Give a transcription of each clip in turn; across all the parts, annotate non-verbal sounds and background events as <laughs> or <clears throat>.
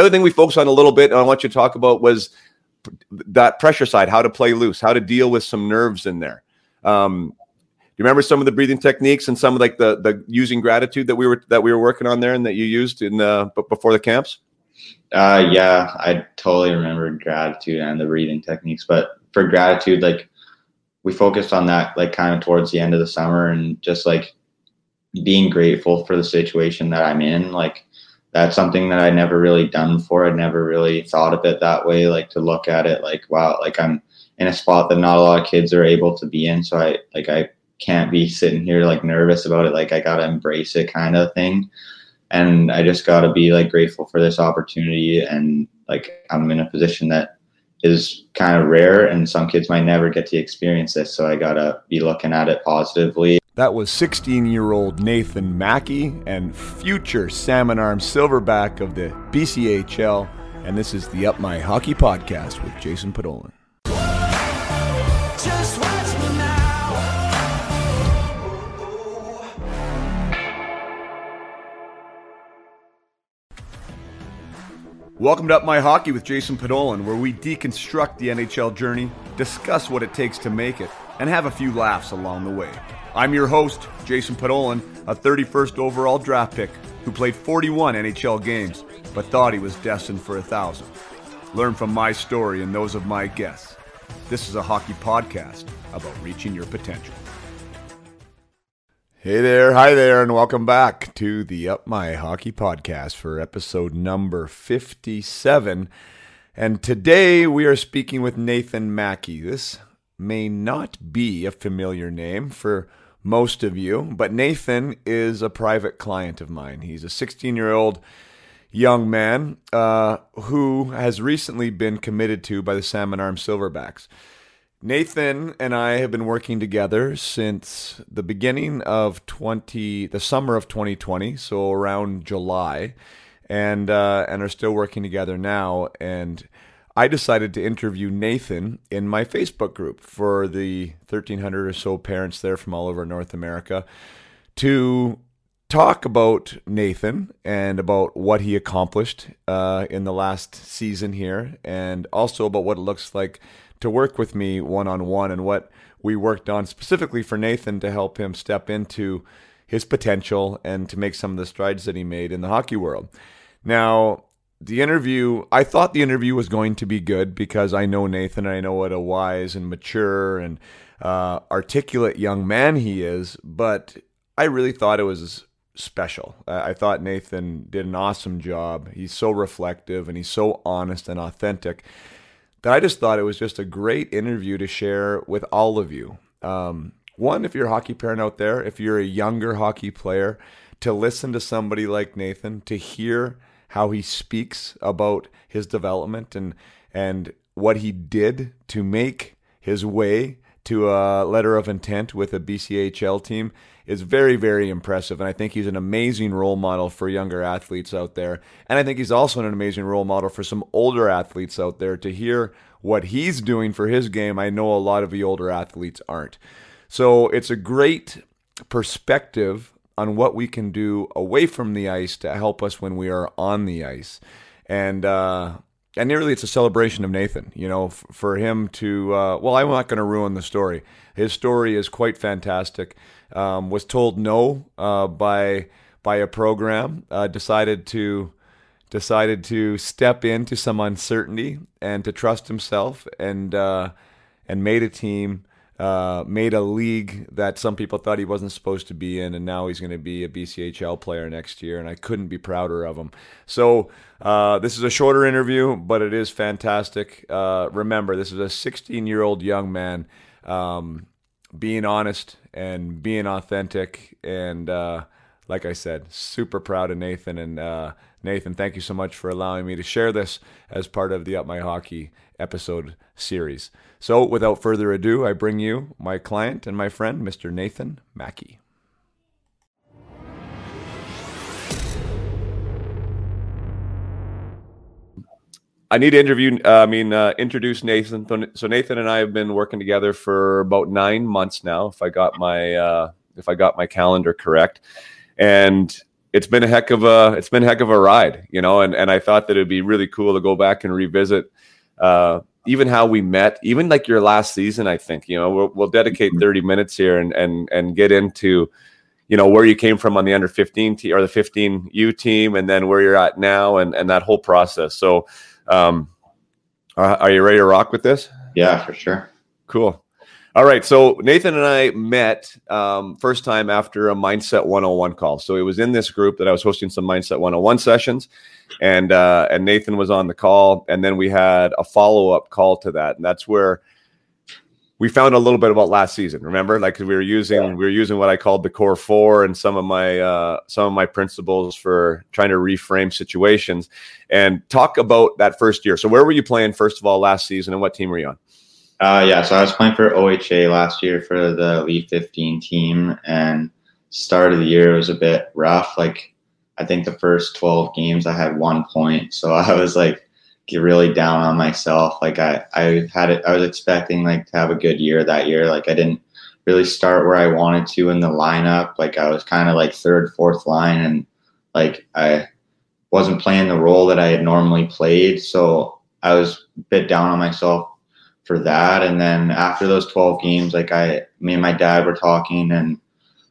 The other thing we focused on a little bit, and I want you to talk about was that pressure side, how to play loose, how to deal with some nerves in there. Um, you remember some of the breathing techniques and some of like the the using gratitude that we were that we were working on there and that you used in uh, before the camps? Uh, yeah, I totally remember gratitude and the breathing techniques. But for gratitude, like we focused on that like kind of towards the end of the summer and just like being grateful for the situation that I'm in. Like that's something that I never really done before. I'd never really thought of it that way. Like to look at it like, wow, like I'm in a spot that not a lot of kids are able to be in. So I like I can't be sitting here like nervous about it. Like I gotta embrace it kind of thing. And I just gotta be like grateful for this opportunity and like I'm in a position that is kind of rare and some kids might never get to experience this. So I gotta be looking at it positively. That was 16 year old Nathan Mackey and future Salmon Arm Silverback of the BCHL. And this is the Up My Hockey Podcast with Jason Podollan. Welcome to Up My Hockey with Jason Podollan, where we deconstruct the NHL journey, discuss what it takes to make it, and have a few laughs along the way. I'm your host, Jason Podollan, a 31st overall draft pick who played 41 NHL games, but thought he was destined for a thousand. Learn from my story and those of my guests. This is a hockey podcast about reaching your potential. Hey there, hi there, and welcome back to the Up My Hockey Podcast for episode number 57. And today we are speaking with Nathan Mackey. This may not be a familiar name for most of you, but Nathan is a private client of mine. He's a 16 year old young man uh, who has recently been committed to by the Salmon Arm Silverbacks. Nathan and I have been working together since the beginning of 20, the summer of 2020, so around July, and uh, and are still working together now. And I decided to interview Nathan in my Facebook group for the 1,300 or so parents there from all over North America to talk about Nathan and about what he accomplished uh, in the last season here, and also about what it looks like to work with me one on one and what we worked on specifically for Nathan to help him step into his potential and to make some of the strides that he made in the hockey world. Now, the interview, I thought the interview was going to be good because I know Nathan and I know what a wise and mature and uh, articulate young man he is, but I really thought it was special. I thought Nathan did an awesome job. He's so reflective and he's so honest and authentic that I just thought it was just a great interview to share with all of you. Um, one, if you're a hockey parent out there, if you're a younger hockey player, to listen to somebody like Nathan, to hear how he speaks about his development and and what he did to make his way to a letter of intent with a BCHL team is very, very impressive. And I think he's an amazing role model for younger athletes out there. And I think he's also an amazing role model for some older athletes out there to hear what he's doing for his game. I know a lot of the older athletes aren't. So it's a great perspective on what we can do away from the ice to help us when we are on the ice. And, uh, and nearly it's a celebration of Nathan, you know, f- for him to, uh, well, I'm not going to ruin the story. His story is quite fantastic um, was told no uh, by by a program, uh, decided to decided to step into some uncertainty and to trust himself, and uh, and made a team. Uh, made a league that some people thought he wasn't supposed to be in, and now he's going to be a BCHL player next year, and I couldn't be prouder of him. So uh, this is a shorter interview, but it is fantastic. Uh, remember, this is a 16 year old young man um, being honest and being authentic. And uh, like I said, super proud of Nathan. And uh, Nathan, thank you so much for allowing me to share this as part of the Up My Hockey episode series. So without further ado, I bring you my client and my friend, Mr. Nathan Mackey. I need to interview. Uh, I mean, uh, introduce Nathan. So Nathan and I have been working together for about nine months now. If I got my uh, if I got my calendar correct, and it's been a heck of a it's been a heck of a ride, you know, and and I thought that it'd be really cool to go back and revisit uh, even how we met, even like your last season. I think you know we'll, we'll dedicate mm-hmm. thirty minutes here and and and get into you know where you came from on the under 15 team or the 15u team and then where you're at now and and that whole process so um are, are you ready to rock with this yeah for sure cool all right. So Nathan and I met um, first time after a Mindset 101 call. So it was in this group that I was hosting some Mindset 101 sessions, and uh, and Nathan was on the call, and then we had a follow up call to that, and that's where we found a little bit about last season. Remember, like we were using yeah. we were using what I called the core four and some of my uh, some of my principles for trying to reframe situations and talk about that first year. So where were you playing first of all last season, and what team were you on? Uh, yeah, so I was playing for OHA last year for the Elite 15 team, and start of the year was a bit rough. Like, I think the first 12 games I had one point, so <laughs> I was like really down on myself. Like, I I had it, I was expecting like to have a good year that year. Like, I didn't really start where I wanted to in the lineup. Like, I was kind of like third, fourth line, and like I wasn't playing the role that I had normally played. So I was a bit down on myself for that. And then after those 12 games, like I, me and my dad were talking and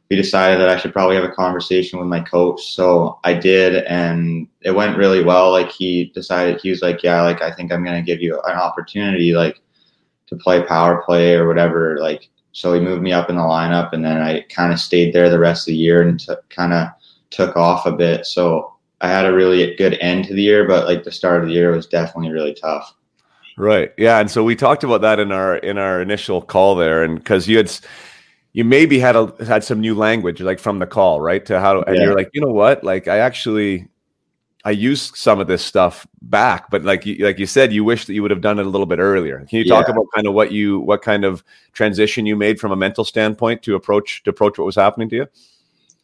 we decided that I should probably have a conversation with my coach. So I did, and it went really well. Like he decided, he was like, yeah, like I think I'm to give you an opportunity, like to play power play or whatever. Like, so he moved me up in the lineup and then I kind of stayed there the rest of the year and t- kind of took off a bit. So I had a really good end to the year, but like the start of the year was definitely really tough. Right. Yeah. And so we talked about that in our in our initial call there, and because you had you maybe had a had some new language like from the call, right? To how and yeah. you're like, you know what? Like I actually I used some of this stuff back, but like you, like you said, you wish that you would have done it a little bit earlier. Can you talk yeah. about kind of what you what kind of transition you made from a mental standpoint to approach to approach what was happening to you?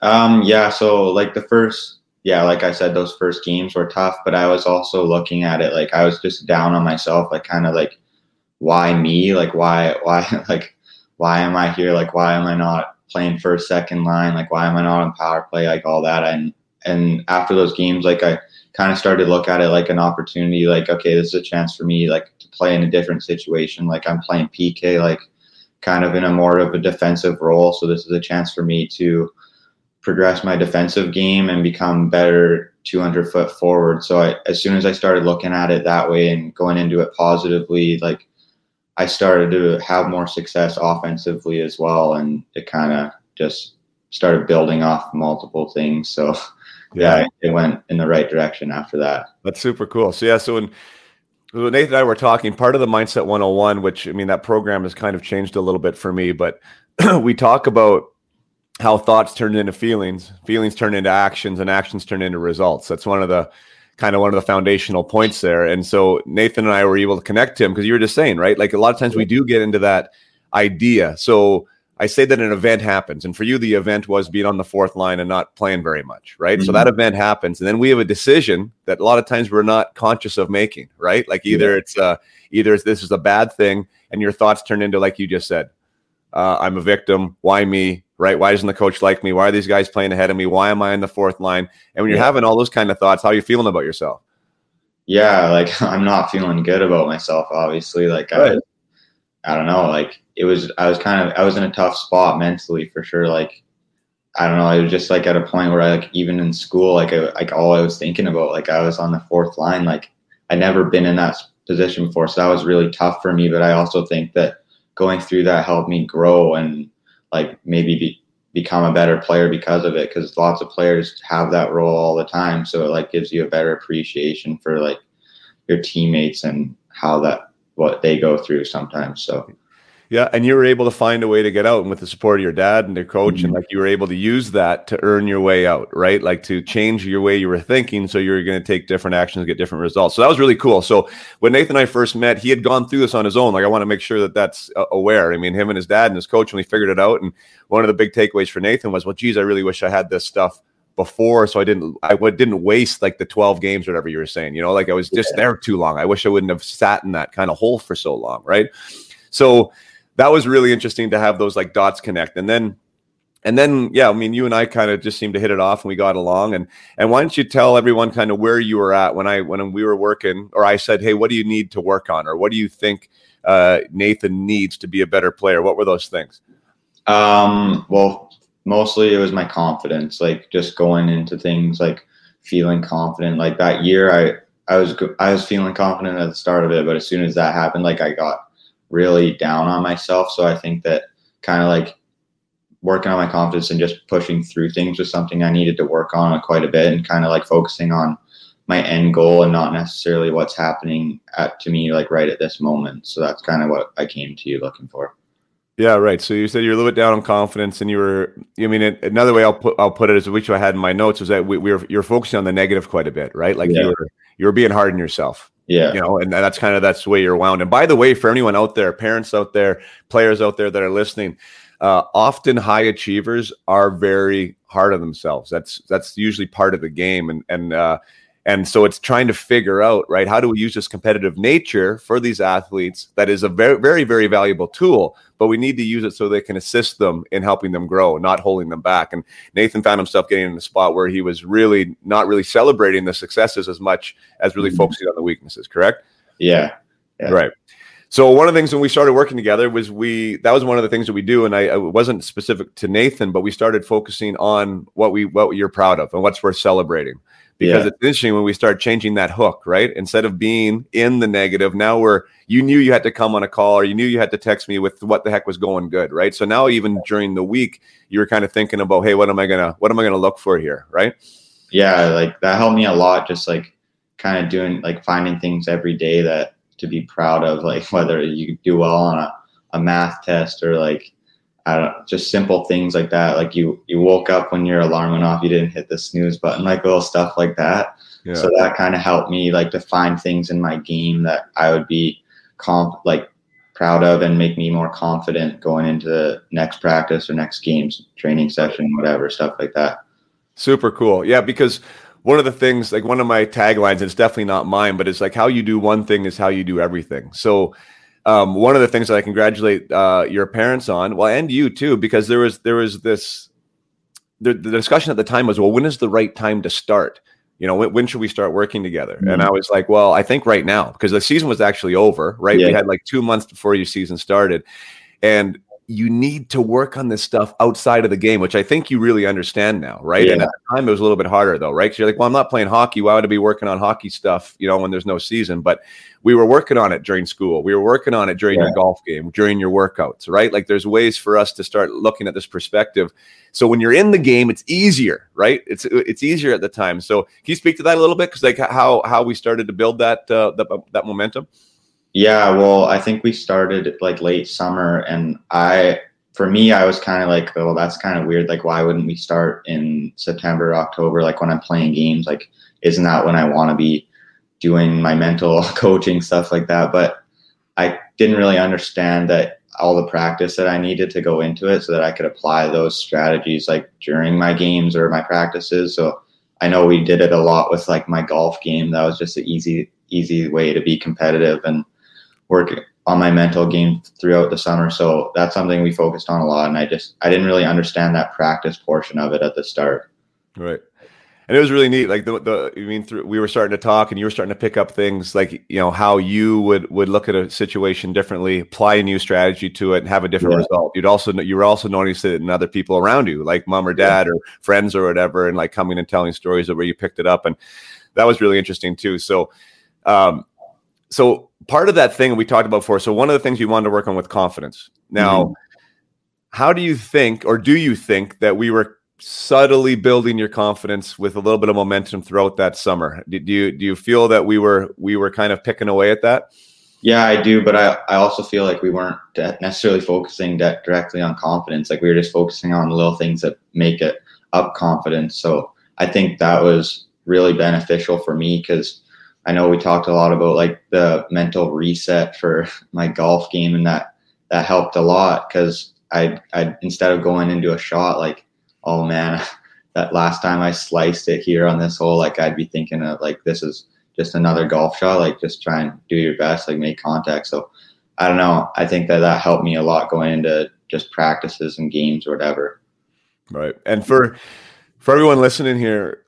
Um, yeah. So like the first yeah, like I said, those first games were tough, but I was also looking at it like I was just down on myself, like kind of like, why me? Like why why <laughs> like why am I here? Like why am I not playing first, second line? Like why am I not on power play? Like all that. And and after those games, like I kind of started to look at it like an opportunity. Like okay, this is a chance for me like to play in a different situation. Like I'm playing PK, like kind of in a more of a defensive role. So this is a chance for me to progress my defensive game and become better 200 foot forward. So I, as soon as I started looking at it that way and going into it positively, like I started to have more success offensively as well. And it kind of just started building off multiple things. So <laughs> yeah, yeah, it went in the right direction after that. That's super cool. So yeah, so when, when Nathan and I were talking, part of the Mindset 101, which I mean, that program has kind of changed a little bit for me, but <clears throat> we talk about how thoughts turn into feelings, feelings turn into actions, and actions turn into results. That's one of the kind of one of the foundational points there. And so Nathan and I were able to connect him because you were just saying, right? Like a lot of times we do get into that idea. So I say that an event happens, and for you, the event was being on the fourth line and not playing very much, right? Mm-hmm. So that event happens, and then we have a decision that a lot of times we're not conscious of making, right? Like either yeah. it's uh, either this is a bad thing, and your thoughts turn into like you just said, uh, I'm a victim. Why me? Right? Why doesn't the coach like me? Why are these guys playing ahead of me? Why am I in the fourth line? And when you're yeah. having all those kind of thoughts, how are you feeling about yourself? Yeah, like <laughs> I'm not feeling good about myself. Obviously, like right. I, I don't know. Like it was, I was kind of, I was in a tough spot mentally for sure. Like I don't know. I was just like at a point where I like even in school, like I, like all I was thinking about, like I was on the fourth line. Like I'd never been in that position before, so that was really tough for me. But I also think that going through that helped me grow and like maybe be, become a better player because of it because lots of players have that role all the time. So it like gives you a better appreciation for like your teammates and how that what they go through sometimes. So yeah, and you were able to find a way to get out, and with the support of your dad and the coach, mm-hmm. and like you were able to use that to earn your way out, right? Like to change your way you were thinking, so you're going to take different actions, get different results. So that was really cool. So when Nathan and I first met, he had gone through this on his own. Like I want to make sure that that's uh, aware. I mean, him and his dad and his coach when he figured it out, and one of the big takeaways for Nathan was, well, geez, I really wish I had this stuff before so i didn't i didn't waste like the 12 games or whatever you were saying you know like i was just yeah. there too long i wish i wouldn't have sat in that kind of hole for so long right so that was really interesting to have those like dots connect. And then and then yeah, I mean, you and I kind of just seemed to hit it off, and we got along. And and why don't you tell everyone kind of where you were at when I when we were working, or I said, hey, what do you need to work on, or what do you think uh, Nathan needs to be a better player? What were those things? Um, well, mostly it was my confidence, like just going into things like feeling confident. Like that year, I I was I was feeling confident at the start of it, but as soon as that happened, like I got really down on myself. So I think that kind of like working on my confidence and just pushing through things was something I needed to work on quite a bit and kind of like focusing on my end goal and not necessarily what's happening at to me like right at this moment. So that's kind of what I came to you looking for. Yeah, right. So you said you're a little bit down on confidence, and you were. I mean, another way I'll put I'll put it is which I had in my notes was that we, we were you're focusing on the negative quite a bit, right? Like yeah. you were you were being hard on yourself. Yeah. You know, and that's kind of that's the way you're wound. And by the way, for anyone out there, parents out there, players out there that are listening, uh, often high achievers are very hard on themselves. That's that's usually part of the game, and and uh, and so it's trying to figure out right how do we use this competitive nature for these athletes. That is a very very very valuable tool, but we need to use it so they can assist them in helping them grow, not holding them back. And Nathan found himself getting in a spot where he was really not really celebrating the successes as much as really mm-hmm. focusing on the weaknesses. Correct? Yeah. yeah. Right. So one of the things when we started working together was we that was one of the things that we do, and I it wasn't specific to Nathan, but we started focusing on what we what you're proud of and what's worth celebrating. Because yeah. it's interesting when we start changing that hook, right? Instead of being in the negative, now we're you knew you had to come on a call or you knew you had to text me with what the heck was going good, right? So now even during the week, you were kind of thinking about, hey, what am I gonna what am I gonna look for here, right? Yeah, like that helped me a lot. Just like kind of doing like finding things every day that to be proud of, like <laughs> whether you do well on a, a math test or like I don't just simple things like that. Like you you woke up when your alarm went off, you didn't hit the snooze button, like little stuff like that. Yeah. So that kind of helped me like to find things in my game that I would be comp like proud of and make me more confident going into the next practice or next games, training session, whatever, stuff like that. Super cool. Yeah, because one of the things, like one of my taglines, it's definitely not mine, but it's like how you do one thing is how you do everything. So, um, one of the things that I congratulate uh, your parents on, well, and you too, because there was there was this the, the discussion at the time was, well, when is the right time to start? You know, when, when should we start working together? Mm-hmm. And I was like, well, I think right now because the season was actually over, right? Yeah. We had like two months before your season started, and you need to work on this stuff outside of the game, which I think you really understand now, right? Yeah. And at the time, it was a little bit harder though, right? Because you're like, well, I'm not playing hockey. Why would I be working on hockey stuff, you know, when there's no season? But we were working on it during school. We were working on it during yeah. your golf game, during your workouts, right? Like there's ways for us to start looking at this perspective. So when you're in the game, it's easier, right? It's it's easier at the time. So can you speak to that a little bit? Because like how how we started to build that uh, that, that momentum. Yeah, well, I think we started like late summer, and I, for me, I was kind of like, oh, that's kind of weird. Like, why wouldn't we start in September, October? Like when I'm playing games, like, isn't that when I want to be doing my mental <laughs> coaching stuff like that? But I didn't really understand that all the practice that I needed to go into it so that I could apply those strategies like during my games or my practices. So I know we did it a lot with like my golf game. That was just an easy, easy way to be competitive and work on my mental game throughout the summer. So that's something we focused on a lot. And I just, I didn't really understand that practice portion of it at the start. Right. And it was really neat. Like the, the, I mean, through, we were starting to talk and you were starting to pick up things like, you know, how you would, would look at a situation differently, apply a new strategy to it and have a different yeah. result. You'd also, you were also noticing it in other people around you, like mom or dad yeah. or friends or whatever, and like coming and telling stories of where you picked it up. And that was really interesting too. So, um, so part of that thing we talked about before. So one of the things you wanted to work on with confidence. Now, mm-hmm. how do you think, or do you think that we were subtly building your confidence with a little bit of momentum throughout that summer? Do you do you feel that we were we were kind of picking away at that? Yeah, I do, but I, I also feel like we weren't necessarily focusing directly on confidence. Like we were just focusing on the little things that make it up confidence. So I think that was really beneficial for me because I know we talked a lot about like the mental reset for <laughs> my golf game, and that that helped a lot because I I instead of going into a shot like, oh man, <laughs> that last time I sliced it here on this hole, like I'd be thinking of like this is just another golf shot, like just try and do your best, like make contact. So I don't know. I think that that helped me a lot going into just practices and games or whatever. Right. And for for everyone listening here,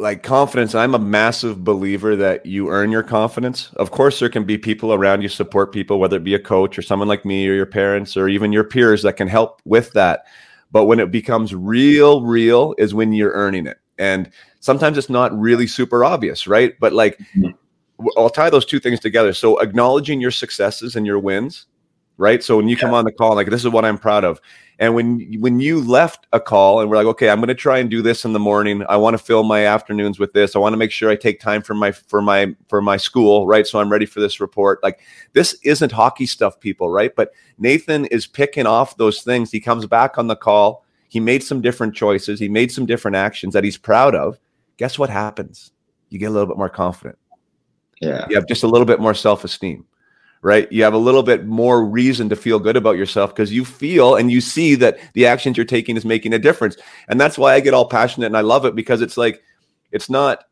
like confidence, I'm a massive believer that you earn your confidence. Of course, there can be people around you support people, whether it be a coach or someone like me or your parents or even your peers that can help with that. But when it becomes real, real is when you're earning it. And sometimes it's not really super obvious, right? But like, mm-hmm. I'll tie those two things together. So acknowledging your successes and your wins, right? So when you yeah. come on the call, like this is what I'm proud of. And when when you left a call and we're like, okay, I'm going to try and do this in the morning. I want to fill my afternoons with this. I want to make sure I take time for my for my for my school, right? So I'm ready for this report. Like this isn't hockey stuff, people, right? But Nathan is picking off those things. He comes back on the call. He made some different choices. He made some different actions that he's proud of. Guess what happens? You get a little bit more confident. Yeah. You have just a little bit more self esteem right? You have a little bit more reason to feel good about yourself because you feel and you see that the actions you're taking is making a difference. And that's why I get all passionate and I love it because it's like, it's not,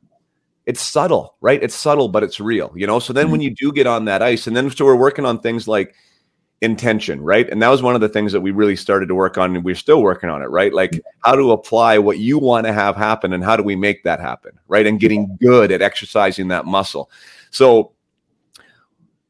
it's subtle, right? It's subtle, but it's real, you know? So then mm-hmm. when you do get on that ice, and then so we're working on things like intention, right? And that was one of the things that we really started to work on and we're still working on it, right? Like mm-hmm. how to apply what you want to have happen and how do we make that happen, right? And getting good at exercising that muscle. So,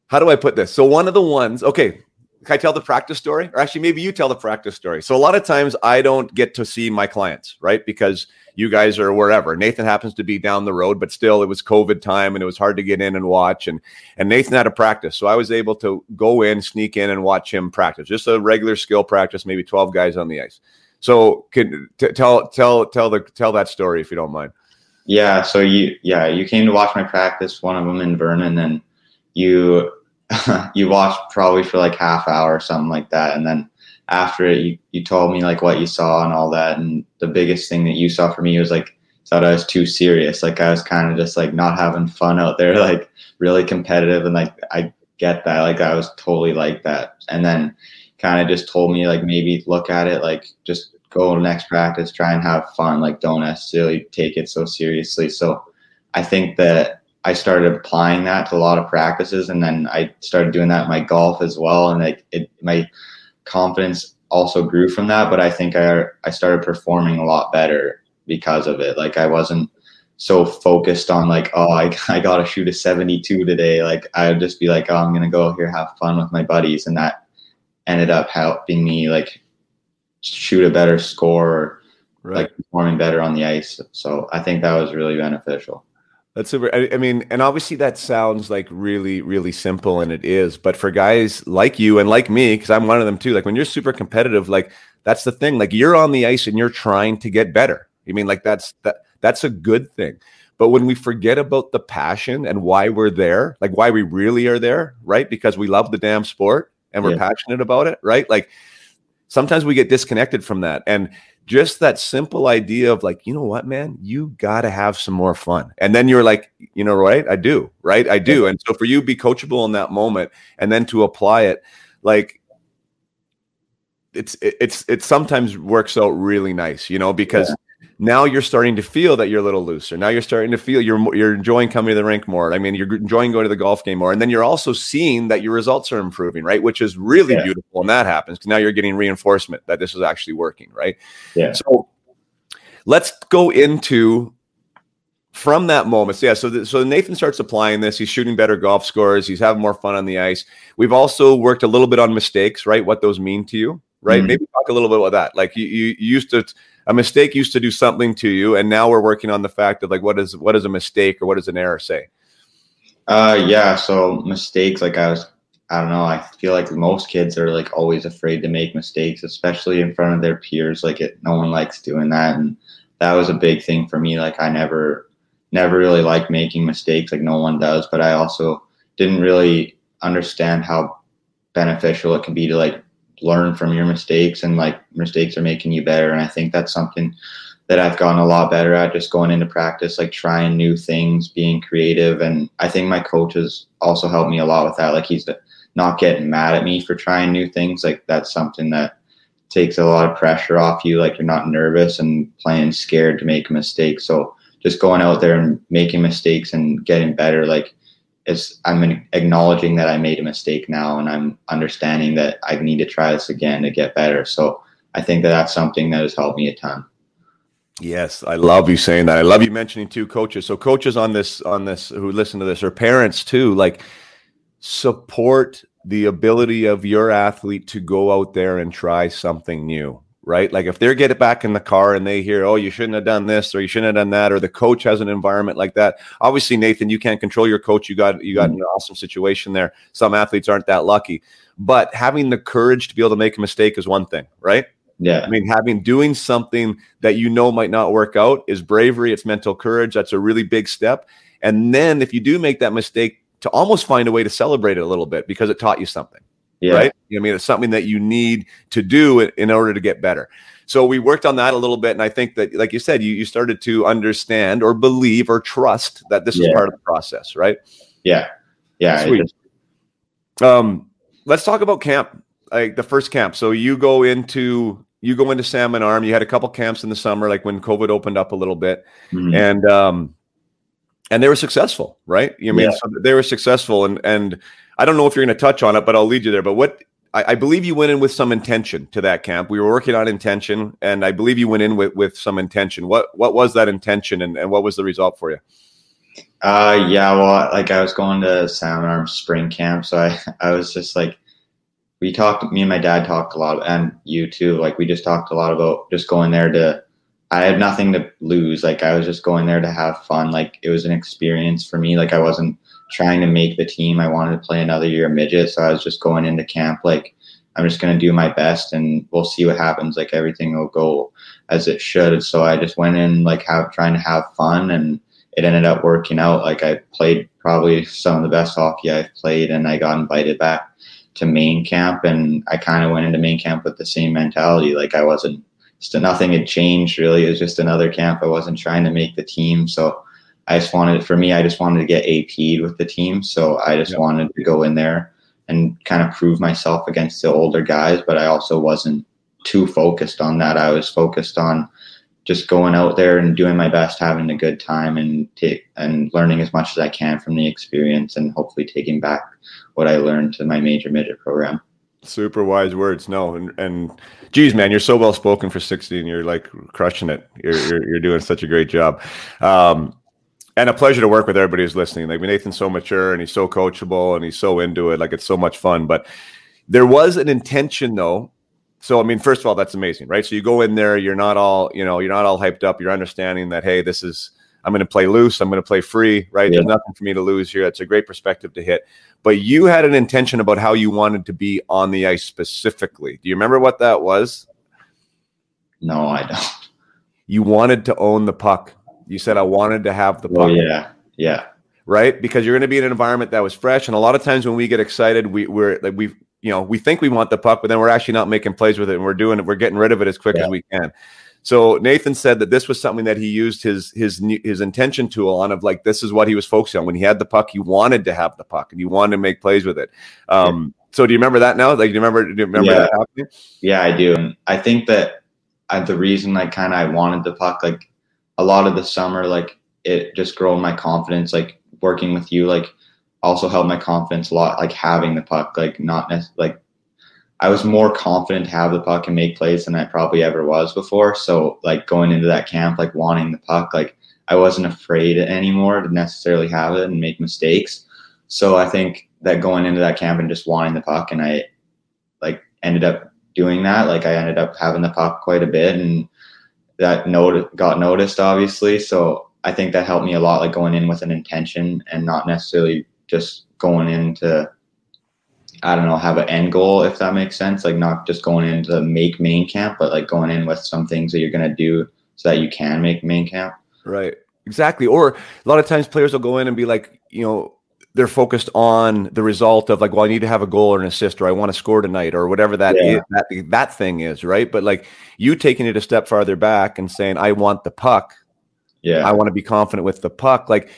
how do I put this? So one of the ones, okay, can I tell the practice story? Or actually, maybe you tell the practice story. So a lot of times I don't get to see my clients, right? Because you guys are wherever. Nathan happens to be down the road, but still it was COVID time and it was hard to get in and watch. And and Nathan had a practice. So I was able to go in, sneak in and watch him practice. Just a regular skill practice, maybe 12 guys on the ice. So can t- tell tell tell the tell that story if you don't mind. Yeah, so you yeah, you came to watch my practice, one of them in Vernon, and you <laughs> you watched probably for like half hour or something like that and then after it you, you told me like what you saw and all that and the biggest thing that you saw for me was like thought I was too serious like I was kind of just like not having fun out there <laughs> like really competitive and like I get that like I was totally like that and then kind of just told me like maybe look at it like just go next practice try and have fun like don't necessarily take it so seriously so I think that I started applying that to a lot of practices, and then I started doing that in my golf as well, and like it, my confidence also grew from that. But I think I I started performing a lot better because of it. Like I wasn't so focused on like oh I <laughs> I got to shoot a seventy two today. Like I would just be like oh I'm gonna go here have fun with my buddies, and that ended up helping me like shoot a better score, right. like performing better on the ice. So I think that was really beneficial. That's super. I, I, mean, and obviously that sounds like really, really simple, and it is. But for guys like you and like me, because I'm one of them too, like when you're super competitive, like that's the thing. Like you're on the ice and you're trying to get better. I mean, like that's that that's a good thing. But when we forget about the passion and why we're there, like why we really are there, right? Because we love the damn sport and we're yeah. passionate about it, right? Like sometimes we get disconnected from that. And just that simple idea of like, you know what, man, you got to have some more fun. And then you're like, you know, right? I do, right? I do. And so for you, be coachable in that moment and then to apply it, like, it's it's it sometimes works out really nice, you know, because yeah now you're starting to feel that you're a little looser. Now you're starting to feel you're you're enjoying coming to the rink more. I mean, you're enjoying going to the golf game more, and then you're also seeing that your results are improving, right? Which is really yeah. beautiful, and that happens because now you're getting reinforcement that this is actually working, right? Yeah. So let's go into from that moment. So yeah, so the, so Nathan starts applying this. He's shooting better golf scores. He's having more fun on the ice. We've also worked a little bit on mistakes, right? What those mean to you, right? Mm-hmm. Maybe talk a little bit about that. Like you, you used to a mistake used to do something to you, and now we're working on the fact of like what is what is a mistake or what does an error say? Uh, yeah. So mistakes, like I was, I don't know. I feel like most kids are like always afraid to make mistakes, especially in front of their peers. Like it, no one likes doing that, and that was a big thing for me. Like I never, never really liked making mistakes. Like no one does, but I also didn't really understand how beneficial it can be to like learn from your mistakes and like mistakes are making you better. And I think that's something that I've gotten a lot better at just going into practice, like trying new things, being creative. And I think my coach has also helped me a lot with that. Like he's not getting mad at me for trying new things. Like that's something that takes a lot of pressure off you. Like you're not nervous and playing scared to make a mistake. So just going out there and making mistakes and getting better, like it's I'm acknowledging that I made a mistake now, and I'm understanding that I need to try this again to get better. So I think that that's something that has helped me a ton. Yes, I love you saying that. I love you mentioning two coaches. So coaches on this on this who listen to this or parents too, like support the ability of your athlete to go out there and try something new, right? Like if they're get it back in the car and they hear, "Oh, you shouldn't have done this or you shouldn't have done that," or the coach has an environment like that. Obviously, Nathan, you can't control your coach. You got you got an awesome situation there. Some athletes aren't that lucky, but having the courage to be able to make a mistake is one thing, right? Yeah. I mean, having doing something that you know might not work out is bravery, it's mental courage. That's a really big step. And then if you do make that mistake, to almost find a way to celebrate it a little bit because it taught you something. Yeah. Right. I mean, it's something that you need to do in order to get better. So we worked on that a little bit. And I think that, like you said, you, you started to understand or believe or trust that this yeah. is part of the process, right? Yeah. Yeah. Sweet. Just... Um, let's talk about camp, like the first camp. So you go into you go into Salmon Arm. You had a couple camps in the summer, like when COVID opened up a little bit, mm-hmm. and um, and they were successful, right? You mean yeah. so they were successful, and and I don't know if you're going to touch on it, but I'll lead you there. But what I, I, believe you went in with some intention to that camp. We were working on intention, and I believe you went in with with some intention. What what was that intention, and, and what was the result for you? Uh, yeah, well, like I was going to Salmon Arm spring camp, so I <laughs> I was just like we talked me and my dad talked a lot and you too like we just talked a lot about just going there to i had nothing to lose. Like i was just going there to have fun. Like it was an experience for me. Like i wasn't trying to make the team. I wanted to play another year of midget so i was just going into camp like i'm just going to do my best and we'll see what happens. Like everything will go as it should. So i just went in like have trying to have fun and it ended up working out. Like i played probably some of the best hockey i've played and i got invited back to main camp and I kind of went into main camp with the same mentality. Like I wasn't just nothing had changed really. It was just another camp. I wasn't trying to make the team. So I just wanted for me, I just wanted to get AP'd with the team. So I just wanted to go in there and kind of prove myself against the older guys, but I also wasn't too focused on that. I was focused on just going out there and doing my best, having a good time, and take and learning as much as I can from the experience, and hopefully taking back what I learned to my major midget program. Super wise words. No, and, and geez, man, you're so well spoken for 60 and you're like crushing it. You're, you're, you're doing such a great job. Um, and a pleasure to work with everybody who's listening. Like Nathan's so mature and he's so coachable and he's so into it. Like it's so much fun. But there was an intention though. So I mean, first of all, that's amazing, right? So you go in there, you're not all, you know, you're not all hyped up. You're understanding that, hey, this is I'm going to play loose. I'm going to play free, right? Yeah. There's nothing for me to lose here. It's a great perspective to hit. But you had an intention about how you wanted to be on the ice specifically. Do you remember what that was? No, I don't. You wanted to own the puck. You said, I wanted to have the puck. Oh, yeah. Yeah. Right? Because you're going to be in an environment that was fresh. And a lot of times when we get excited, we, we're like, we you know, we think we want the puck, but then we're actually not making plays with it and we're doing it. We're getting rid of it as quick yeah. as we can. So Nathan said that this was something that he used his his his intention tool on of like this is what he was focusing on when he had the puck. He wanted to have the puck and he wanted to make plays with it. Um. So do you remember that now? Like, do you remember? Do you remember yeah. that happening? Yeah, I do. And I think that I, the reason I kind of I wanted the puck, like a lot of the summer, like it just growing my confidence. Like working with you, like also helped my confidence a lot. Like having the puck, like not necessarily like I was more confident to have the puck and make plays than I probably ever was before. So like going into that camp, like wanting the puck, like I wasn't afraid anymore to necessarily have it and make mistakes. So I think that going into that camp and just wanting the puck and I like ended up doing that. Like I ended up having the puck quite a bit and that note got noticed obviously. So I think that helped me a lot, like going in with an intention and not necessarily just going into I don't know, have an end goal, if that makes sense. Like not just going into make main camp, but like going in with some things that you're going to do so that you can make main camp. Right. Exactly. Or a lot of times players will go in and be like, you know, they're focused on the result of like, well, I need to have a goal or an assist, or I want to score tonight, or whatever that yeah. is, that that thing is, right? But like you taking it a step farther back and saying, I want the puck. Yeah. I want to be confident with the puck. Like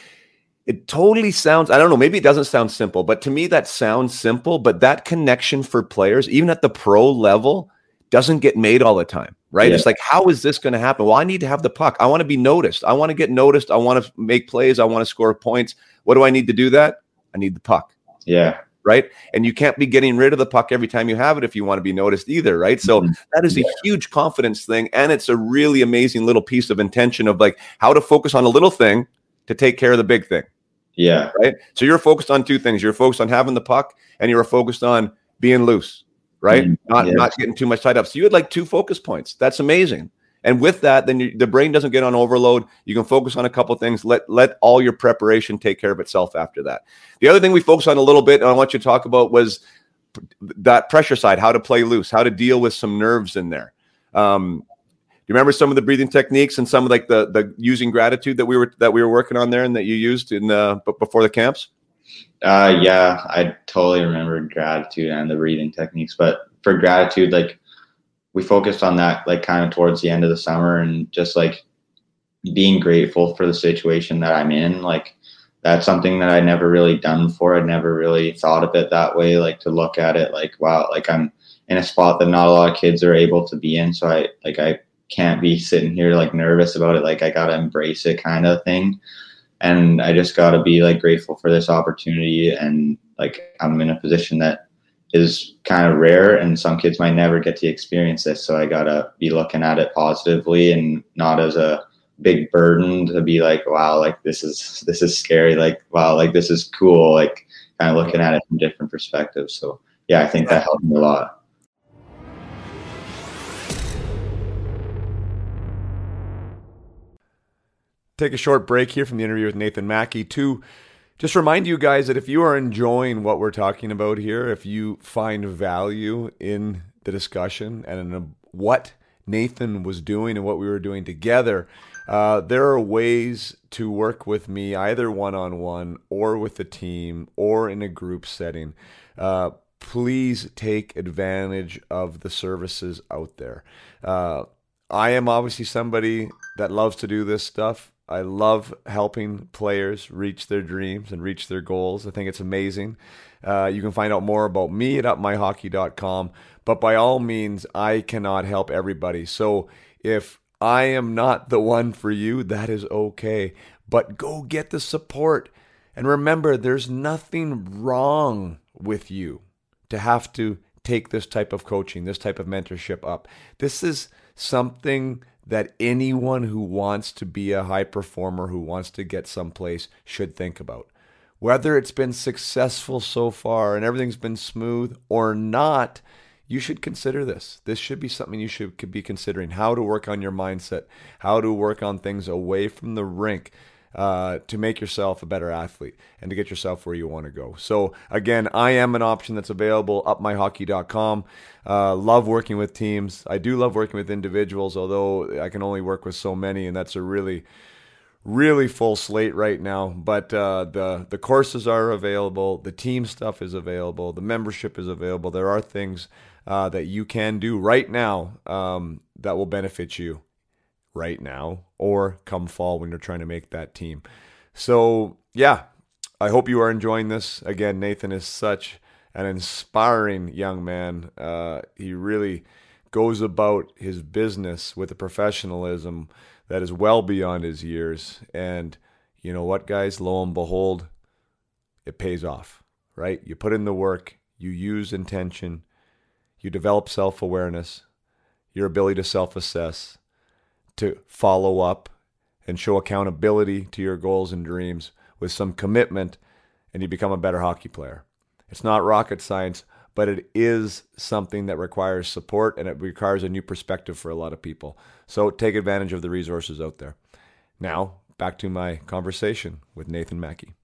it totally sounds i don't know maybe it doesn't sound simple but to me that sounds simple but that connection for players even at the pro level doesn't get made all the time right yeah. it's like how is this going to happen well i need to have the puck i want to be noticed i want to get noticed i want to make plays i want to score points what do i need to do that i need the puck yeah right? And you can't be getting rid of the puck every time you have it if you want to be noticed either, right? So Mhm. that is a Yeah. huge confidence thing. And it's a really amazing little piece of intention of like how to focus on a little thing to take care of the big thing, Yeah. right? So you're focused on two things. You're focused on having the puck and you're focused on being loose, right? Mhm. Not Yeah. not getting too much tied up. So you had like two focus points. That's amazing. And with that, then you, the brain doesn't get on overload. You can focus on a couple things. Let let all your preparation take care of itself after that. The other thing we focused on a little bit, and I want you to talk about was that pressure side, how to play loose, how to deal with some nerves in there. Um, you remember some of the breathing techniques and some of like the the using gratitude that we were that we were working on there and that you used in uh, before the camps? Uh, yeah, I totally remember gratitude and the breathing techniques. But for gratitude, like we focused on that, like kind of towards the end of the summer, and just like being grateful for the situation that I'm in. Like that's something that I never really done before. I'd never really thought of it that way. Like to look at it, like wow, like I'm in a spot that not a lot of kids are able to be in. So I like I can't be sitting here like nervous about it. Like I gotta embrace it, kind of thing and I just got to be like grateful for this opportunity. And like I'm in a position that is kind of rare, and some kids might never get to experience this. So I got to be looking at it positively and not as a big burden to be like, wow, like this is this is scary. Like wow, like this is cool. Like kind of looking at it from different perspectives. So yeah, I think that helped me a lot. Take a short break here from the interview with Nathan Mackey to just remind you guys that if you are enjoying what we're talking about here, if you find value in the discussion and in what Nathan was doing and what we were doing together, uh, there are ways to work with me either one on one or with a team or in a group setting. Uh, please take advantage of the services out there. Uh, I am obviously somebody that loves to do this stuff. I love helping players reach their dreams and reach their goals. I think it's amazing. Uh, you can find out more about me at upmyhockey.com. But by all means, I cannot help everybody. So if I am not the one for you, that is okay. But go get the support. And remember, there's nothing wrong with you to have to take this type of coaching, this type of mentorship up. This is something that anyone who wants to be a high performer, who wants to get someplace, should think about. Whether it's been successful so far and everything's been smooth or not, you should consider this. This should be something you should be considering how to work on your mindset, how to work on things away from the rink. Uh, to make yourself a better athlete and to get yourself where you want to go. So, again, I am an option that's available upmyhockey.com. Uh, love working with teams. I do love working with individuals, although I can only work with so many, and that's a really, really full slate right now. But uh, the the courses are available, the team stuff is available, the membership is available. There are things uh, that you can do right now um, that will benefit you right now or come fall when you're trying to make that team. So, yeah, I hope you are enjoying this. Again, Nathan is such an inspiring young man. Uh, he really goes about his business with a professionalism that is well beyond his years. And you know what, guys? Lo and behold, it pays off, right? You put in the work, you use intention, you develop self awareness, your ability to self assess to follow up and show accountability to your goals and dreams with some commitment, and you become a better hockey player. It's not rocket science, but it is something that requires support and it requires a new perspective for a lot of people. So take advantage of the resources out there. Now, back to my conversation with Nathan Mackey.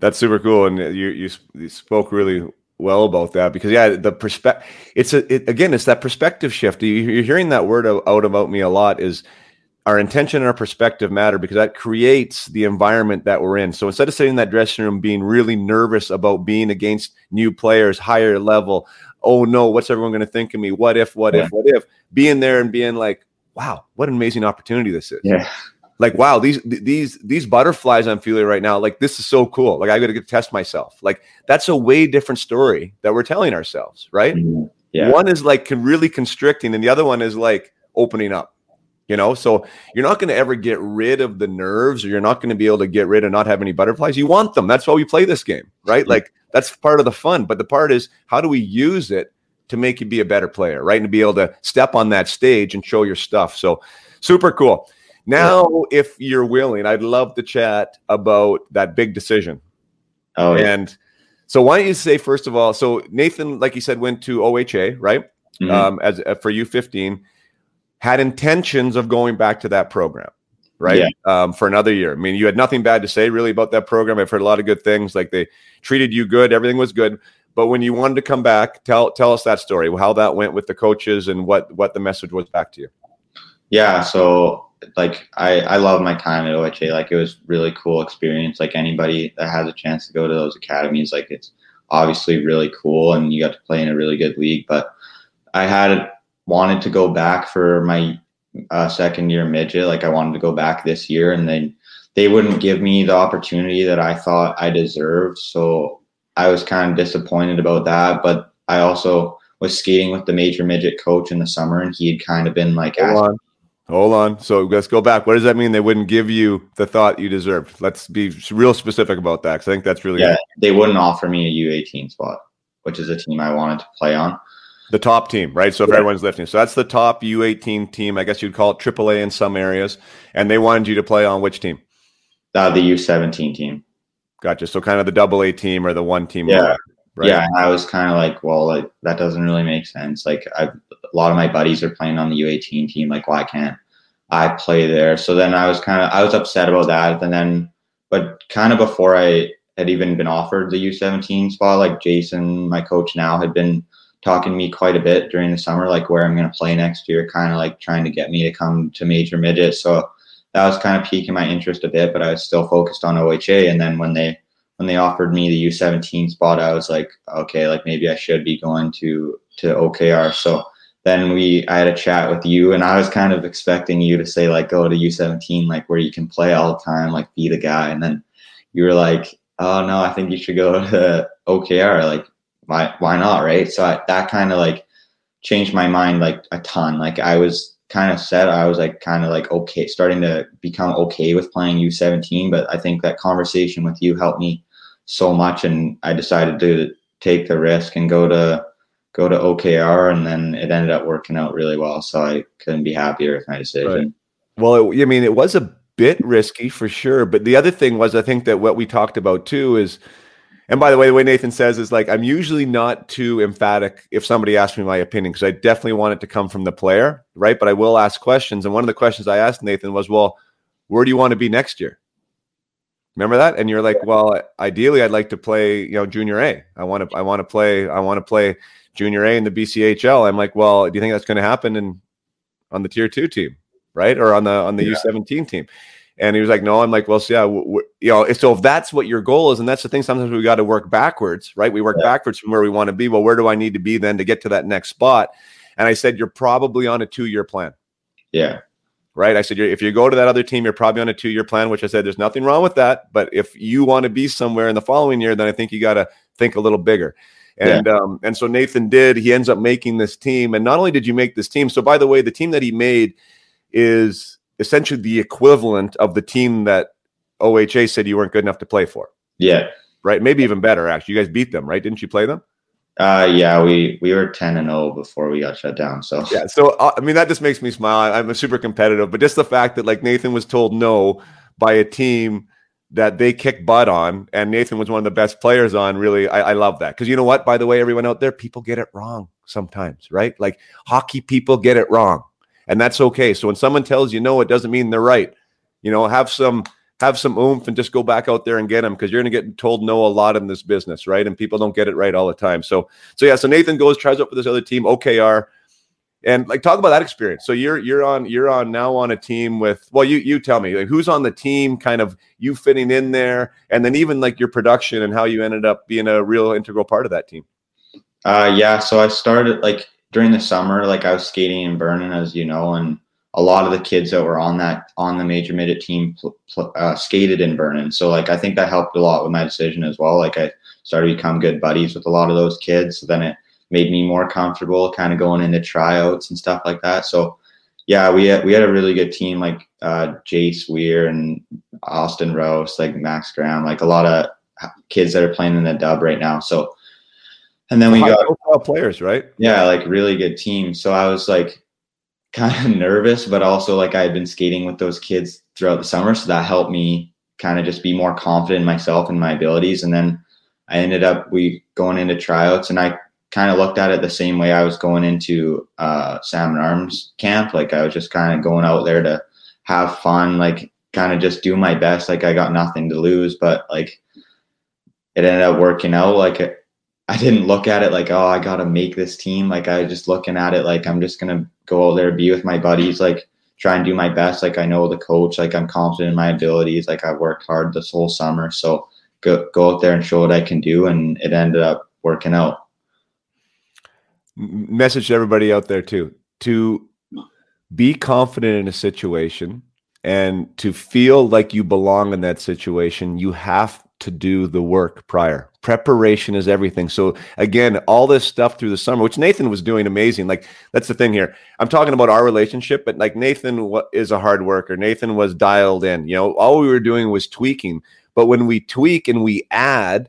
That's super cool, and you you, you spoke really well about that because yeah the perspective it's a it, again it's that perspective shift. You, are hearing that word out about me a lot is our intention and our perspective matter because that creates the environment that we're in. So instead of sitting in that dressing room being really nervous about being against new players higher level oh no what's everyone going to think of me? What if what yeah. if what if? Being there and being like wow what an amazing opportunity this is. Yeah like wow these these these butterflies i'm feeling right now like this is so cool like i gotta get to test myself like that's a way different story that we're telling ourselves right Mm-hmm. yeah one is like really constricting and the other one is like opening up You know, so you're not going to ever get rid of the nerves or you're not going to be able to get rid of not have any butterflies. You want them. That's why we play this game, right? Mm-hmm. Like that's part of the fun. But the part is how do we use it to make you be a better player, right? And to be able to step on that stage and show your stuff. So super cool. Now, yeah. if you're willing, I'd love to chat about that big decision. Oh, yeah. and so why don't you say first of all? So Nathan, like you said, went to OHA, right? Mm-hmm. Um, as uh, for U15 had intentions of going back to that program, right? Yeah. Um, for another year. I mean, you had nothing bad to say really about that program. I've heard a lot of good things. Like they treated you good, everything was good. But when you wanted to come back, tell tell us that story, how that went with the coaches, and what what the message was back to you. Yeah, so like I I love my time at OHA. Like it was really cool experience. Like anybody that has a chance to go to those academies, like it's obviously really cool, and you got to play in a really good league. But I had wanted to go back for my uh, second year midget. Like I wanted to go back this year, and then they wouldn't give me the opportunity that I thought I deserved. So I was kind of disappointed about that. But I also was skating with the major midget coach in the summer, and he had kind of been like, on. Hold on. So let's go back. What does that mean? They wouldn't give you the thought you deserved. Let's be real specific about that because I think that's really yeah. Good. They wouldn't offer me a U18 spot, which is a team I wanted to play on. The top team, right? So if yeah. everyone's lifting, so that's the top U18 team. I guess you'd call it AAA in some areas, and they wanted you to play on which team? Uh, the U17 team. Gotcha. So kind of the double A team or the one team. Yeah. Right? Yeah. I was kind of like, well, like that doesn't really make sense. Like a lot of my buddies are playing on the U18 team. Like, why can't I play there? So then I was kind of, I was upset about that. And then, but kind of before I had even been offered the U17 spot, like Jason, my coach now, had been talking to me quite a bit during the summer, like where I'm going to play next year, kind of like trying to get me to come to major midget. So that was kind of piquing my interest a bit, but I was still focused on OHA. And then when they when they offered me the U17 spot, I was like, okay, like maybe I should be going to to OKR. So then we I had a chat with you, and I was kind of expecting you to say like go to U17, like where you can play all the time, like be the guy. And then you were like, oh no, I think you should go <laughs> to OKR. Like why why not right so I, that kind of like changed my mind like a ton like i was kind of set i was like kind of like okay starting to become okay with playing u17 but i think that conversation with you helped me so much and i decided to take the risk and go to go to okr and then it ended up working out really well so i couldn't be happier with my decision right. well it, i mean it was a bit risky for sure but the other thing was i think that what we talked about too is and by the way, the way Nathan says is like I'm usually not too emphatic if somebody asks me my opinion because I definitely want it to come from the player, right? But I will ask questions. And one of the questions I asked Nathan was, "Well, where do you want to be next year?" Remember that? And you're like, "Well, ideally, I'd like to play, you know, junior A. I want to, I want to play, I want to play junior A in the BCHL." I'm like, "Well, do you think that's going to happen in on the tier two team, right, or on the on the yeah. U17 team?" And he was like, no, I'm like, well, so yeah, w- w- you know, so if that's what your goal is, and that's the thing, sometimes we got to work backwards, right? We work yeah. backwards from where we want to be. Well, where do I need to be then to get to that next spot? And I said, you're probably on a two year plan. Yeah. Right. I said, if you go to that other team, you're probably on a two year plan, which I said, there's nothing wrong with that. But if you want to be somewhere in the following year, then I think you got to think a little bigger. And yeah. um, and so Nathan did. He ends up making this team. And not only did you make this team, so by the way, the team that he made is essentially the equivalent of the team that OHA said you weren't good enough to play for. Yeah. Right. Maybe even better, actually. You guys beat them, right? Didn't you play them? Uh, yeah, we we were ten and zero before we got shut down. So yeah, so uh, I mean that just makes me smile. I'm super competitive, but just the fact that like Nathan was told no by a team that they kicked butt on, and Nathan was one of the best players on. Really, I, I love that because you know what? By the way, everyone out there, people get it wrong sometimes, right? Like hockey people get it wrong and that's okay. So when someone tells you no, it doesn't mean they're right. You know, have some have some oomph and just go back out there and get them because you're going to get told no a lot in this business, right? And people don't get it right all the time. So, so yeah. So Nathan goes tries out for this other team, OKR, and like talk about that experience. So you're you're on you're on now on a team with well, you you tell me like who's on the team, kind of you fitting in there, and then even like your production and how you ended up being a real integral part of that team. Uh, yeah. So I started like during the summer, like I was skating in Vernon, as you know, and a lot of the kids that were on that on the major midget team uh, skated in Vernon. So like I think that helped a lot with my decision as well. Like I started to become good buddies with a lot of those kids. So then it made me more comfortable, kind of going into tryouts and stuff like that. So yeah, we had, we had a really good team like uh, Jace Weir and Austin Rose, like Max Graham, like a lot of kids that are playing in the dub right now. So, and then we got players, right? Yeah, like really good team. So I was like kind of <laughs> nervous, but also like I had been skating with those kids throughout the summer, so that helped me kind of just be more confident in myself and my abilities. And then I ended up we going into tryouts, and I kind of looked at it the same way I was going into uh, Salmon Arm's camp. Like I was just kind of going out there to have fun, like kind of just do my best. Like I got nothing to lose, but like it ended up working out. Like I didn't look at it like, oh, I got to make this team. Like I was just looking at it like I'm just gonna go out there, be with my buddies, like try and do my best. Like I know the coach, like I'm confident in my abilities. Like I've worked hard this whole summer, so go go out there and show what I can do, and it ended up working out message to everybody out there too to be confident in a situation and to feel like you belong in that situation you have to do the work prior preparation is everything. So again all this stuff through the summer which nathan was doing amazing. Like that's the thing here. I'm talking about our relationship but like nathan is a hard worker. Nathan was dialed in. You know all we were doing was tweaking. But when we tweak and we add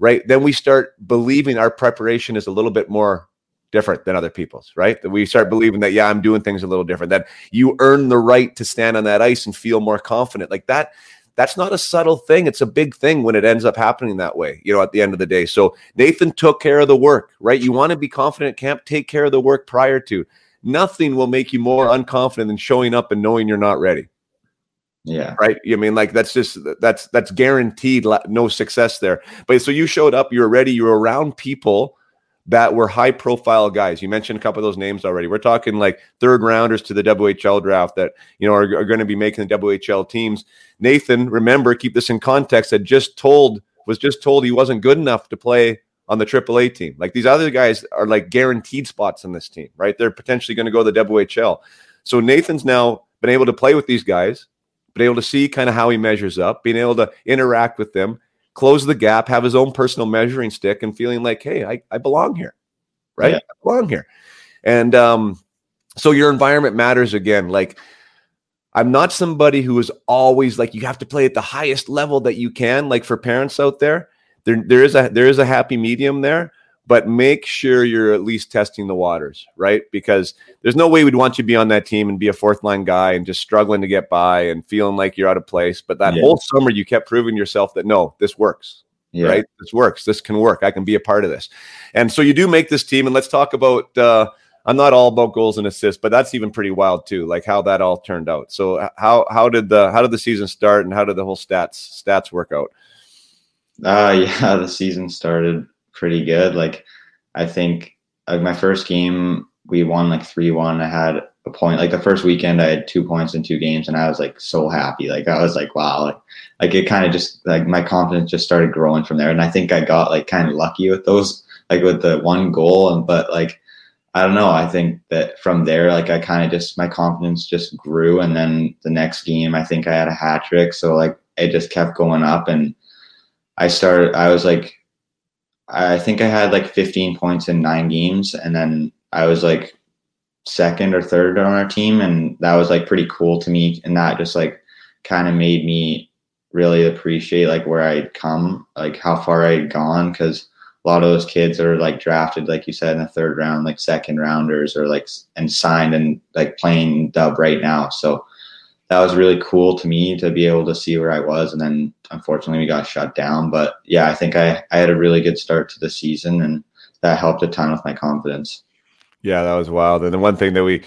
right then we start believing our preparation is a little bit more different than other people's, right? That we start believing that, yeah, I'm doing things a little different, that you earn the right to stand on that ice and feel more confident. Like that, that's not a subtle thing. It's a big thing when it ends up happening that way, you know, at the end of the day. So Nathan took care of the work, right? You want to be confident at camp, take care of the work prior to. Nothing will make you more unconfident than showing up and knowing you're not ready. Yeah. Right. I mean, like that's just that's that's guaranteed no success there. But so you showed up, you were ready, you were around people that were high profile guys. You mentioned a couple of those names already. We're talking like third rounders to the WHL draft that, you know, are, are going to be making the WHL teams. Nathan, remember, keep this in context, had just told, was just told he wasn't good enough to play on the AAA team. Like these other guys are like guaranteed spots on this team, right? They're potentially going to go to the WHL. So Nathan's now been able to play with these guys, been able to see kind of how he measures up, being able to interact with them close the gap, have his own personal measuring stick, and feeling like, hey, I, I belong here, right? Yeah. I belong here. And um, so your environment matters again. Like, I'm not somebody who is always like you have to play at the highest level that you can. Like for parents out there, there there is a there is a happy medium there but make sure you're at least testing the waters, right? Because there's no way we'd want you to be on that team and be a fourth line guy and just struggling to get by and feeling like you're out of place. But that yeah. whole summer, you kept proving yourself that no, this works. Yeah. Right. This works. This can work. I can be a part of this. And so you do make this team. And let's talk about, uh, I'm not all about goals and assists, but that's even pretty wild too, like how that all turned out. So how, how did the, how did the season start and how did the whole stats, stats work out? Uh, <laughs> yeah, the season started pretty good. Like I think like my first game we won like three one. I had a point like the first weekend I had two points in two games and I was like so happy. Like I was like wow like like it kind of just like my confidence just started growing from there and I think I got like kind of lucky with those like with the one goal and but like I don't know. I think that from there, like I kind of just my confidence just grew, and then the next game, I think I had a hat trick, so like it just kept going up, and I started. I was like I think I had like 15 points in nine games, and then I was like second or third on our team, and that was like pretty cool to me. And that just like kind of made me really appreciate like where I'd come, like how far I'd gone, because a lot of those kids are like drafted, like you said, in the third round, like second rounders, or like and signed and like playing dub right now. So that was really cool to me to be able to see where I was. And then unfortunately we got shut down. But yeah, I think I, I had a really good start to the season and that helped a ton with my confidence. Yeah, that was wild. And the one thing that we